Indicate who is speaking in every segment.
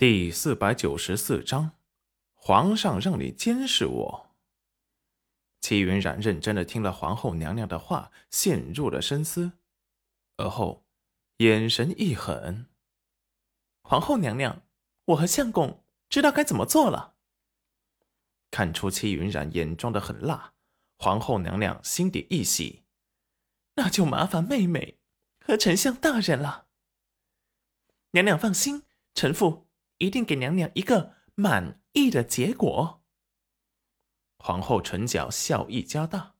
Speaker 1: 第四百九十四章，皇上让你监视我。齐云冉认真的听了皇后娘娘的话，陷入了深思，而后眼神一狠：“
Speaker 2: 皇后娘娘，我和相公知道该怎么做了。”
Speaker 1: 看出戚云冉眼中的狠辣，皇后娘娘心底一喜：“
Speaker 2: 那就麻烦妹妹和丞相大人了。”娘娘放心，臣妇。一定给娘娘一个满意的结果。
Speaker 1: 皇后唇角笑意加大，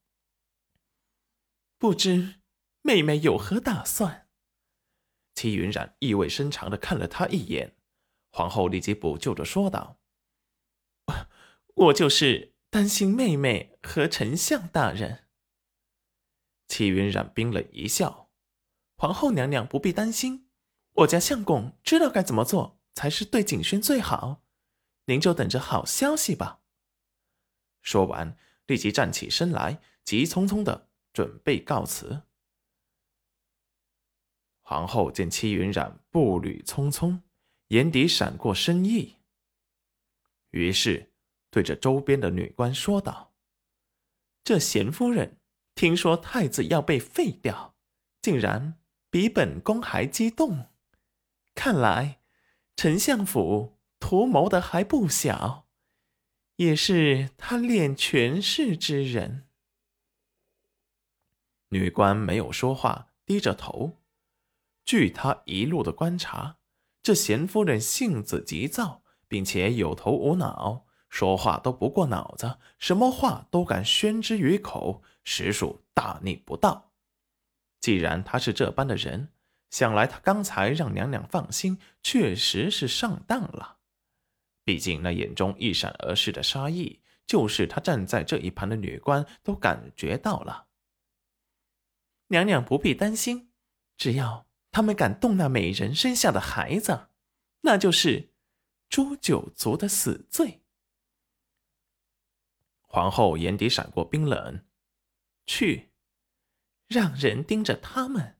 Speaker 2: 不知妹妹有何打算？
Speaker 1: 齐云冉意味深长的看了他一眼，皇后立即补救着说道：“
Speaker 2: 我就是担心妹妹和丞相大人。”
Speaker 1: 齐云冉冰冷一笑：“
Speaker 2: 皇后娘娘不必担心，我家相公知道该怎么做。”才是对景轩最好，您就等着好消息吧。
Speaker 1: 说完，立即站起身来，急匆匆的准备告辞。皇后见戚云染步履匆匆，眼底闪过深意，于是对着周边的女官说道：“
Speaker 2: 这贤夫人听说太子要被废掉，竟然比本宫还激动，看来……”丞相府图谋的还不小，也是贪恋权势之人。
Speaker 1: 女官没有说话，低着头。据他一路的观察，这贤夫人性子急躁，并且有头无脑，说话都不过脑子，什么话都敢宣之于口，实属大逆不道。既然他是这般的人。想来他刚才让娘娘放心，确实是上当了。毕竟那眼中一闪而逝的杀意，就是他站在这一旁的女官都感觉到了。
Speaker 2: 娘娘不必担心，只要他们敢动那美人生下的孩子，那就是诛九族的死罪。
Speaker 1: 皇后眼底闪过冰冷，
Speaker 2: 去，让人盯着他们。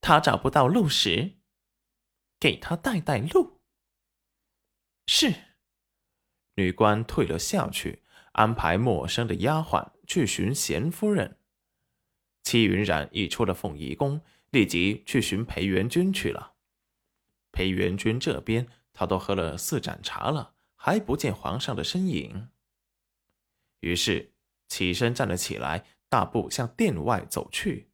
Speaker 2: 他找不到路时，给他带带路。
Speaker 1: 是，女官退了下去，安排陌生的丫鬟去寻贤夫人。戚云染一出了凤仪宫，立即去寻裴元君去了。裴元君这边，他都喝了四盏茶了，还不见皇上的身影。于是起身站了起来，大步向殿外走去。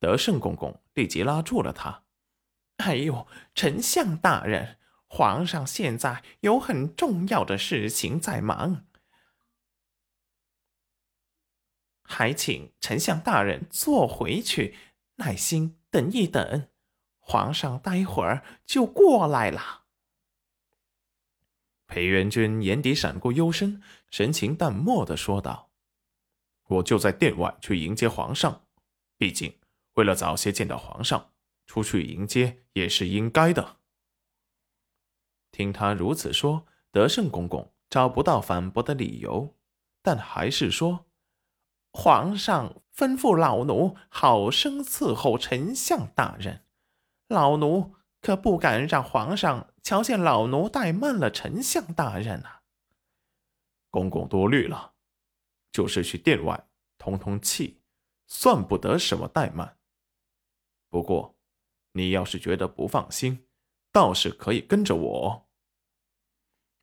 Speaker 1: 德胜公公立即拉住了他。
Speaker 2: “哎呦，丞相大人，皇上现在有很重要的事情在忙，还请丞相大人坐回去，耐心等一等，皇上待会儿就过来了。”
Speaker 1: 裴元君眼底闪过幽深，神情淡漠的说道：“我就在殿外去迎接皇上，毕竟……”为了早些见到皇上，出去迎接也是应该的。听他如此说，德胜公公找不到反驳的理由，但还是说：“
Speaker 2: 皇上吩咐老奴好生伺候丞相大人，老奴可不敢让皇上瞧见老奴怠慢了丞相大人啊。”
Speaker 1: 公公多虑了，就是去殿外通通气，算不得什么怠慢。不过，你要是觉得不放心，倒是可以跟着我。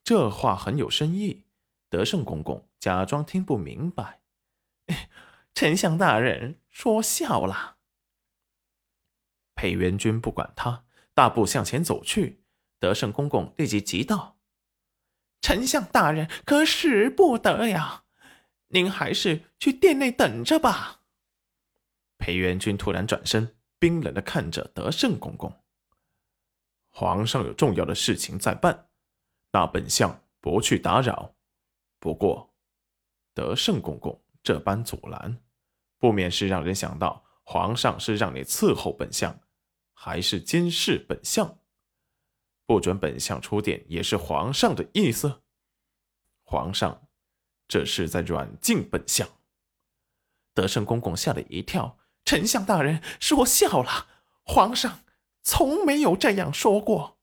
Speaker 1: 这话很有深意。德胜公公假装听不明白，
Speaker 2: 丞相大人说笑了。
Speaker 1: 裴元君不管他，大步向前走去。德胜公公立即急道：“
Speaker 2: 丞相大人可使不得呀，您还是去殿内等着吧。”
Speaker 1: 裴元君突然转身。冰冷的看着德胜公公，皇上有重要的事情在办，那本相不去打扰。不过，德胜公公这般阻拦，不免是让人想到皇上是让你伺候本相，还是监视本相？不准本相出殿，也是皇上的意思。皇上这是在软禁本相。德胜公公吓了一跳。
Speaker 2: 丞相大人说笑了，皇上从没有这样说过。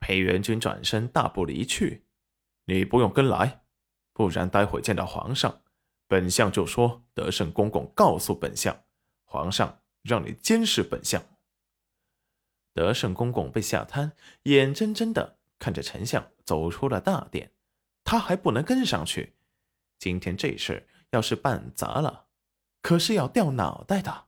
Speaker 1: 裴元君转身大步离去。你不用跟来，不然待会见到皇上，本相就说德胜公公告诉本相，皇上让你监视本相。
Speaker 2: 德胜公公被吓瘫，眼睁睁的看着丞相走出了大殿，他还不能跟上去。今天这事要是办砸了，可是要掉脑袋的。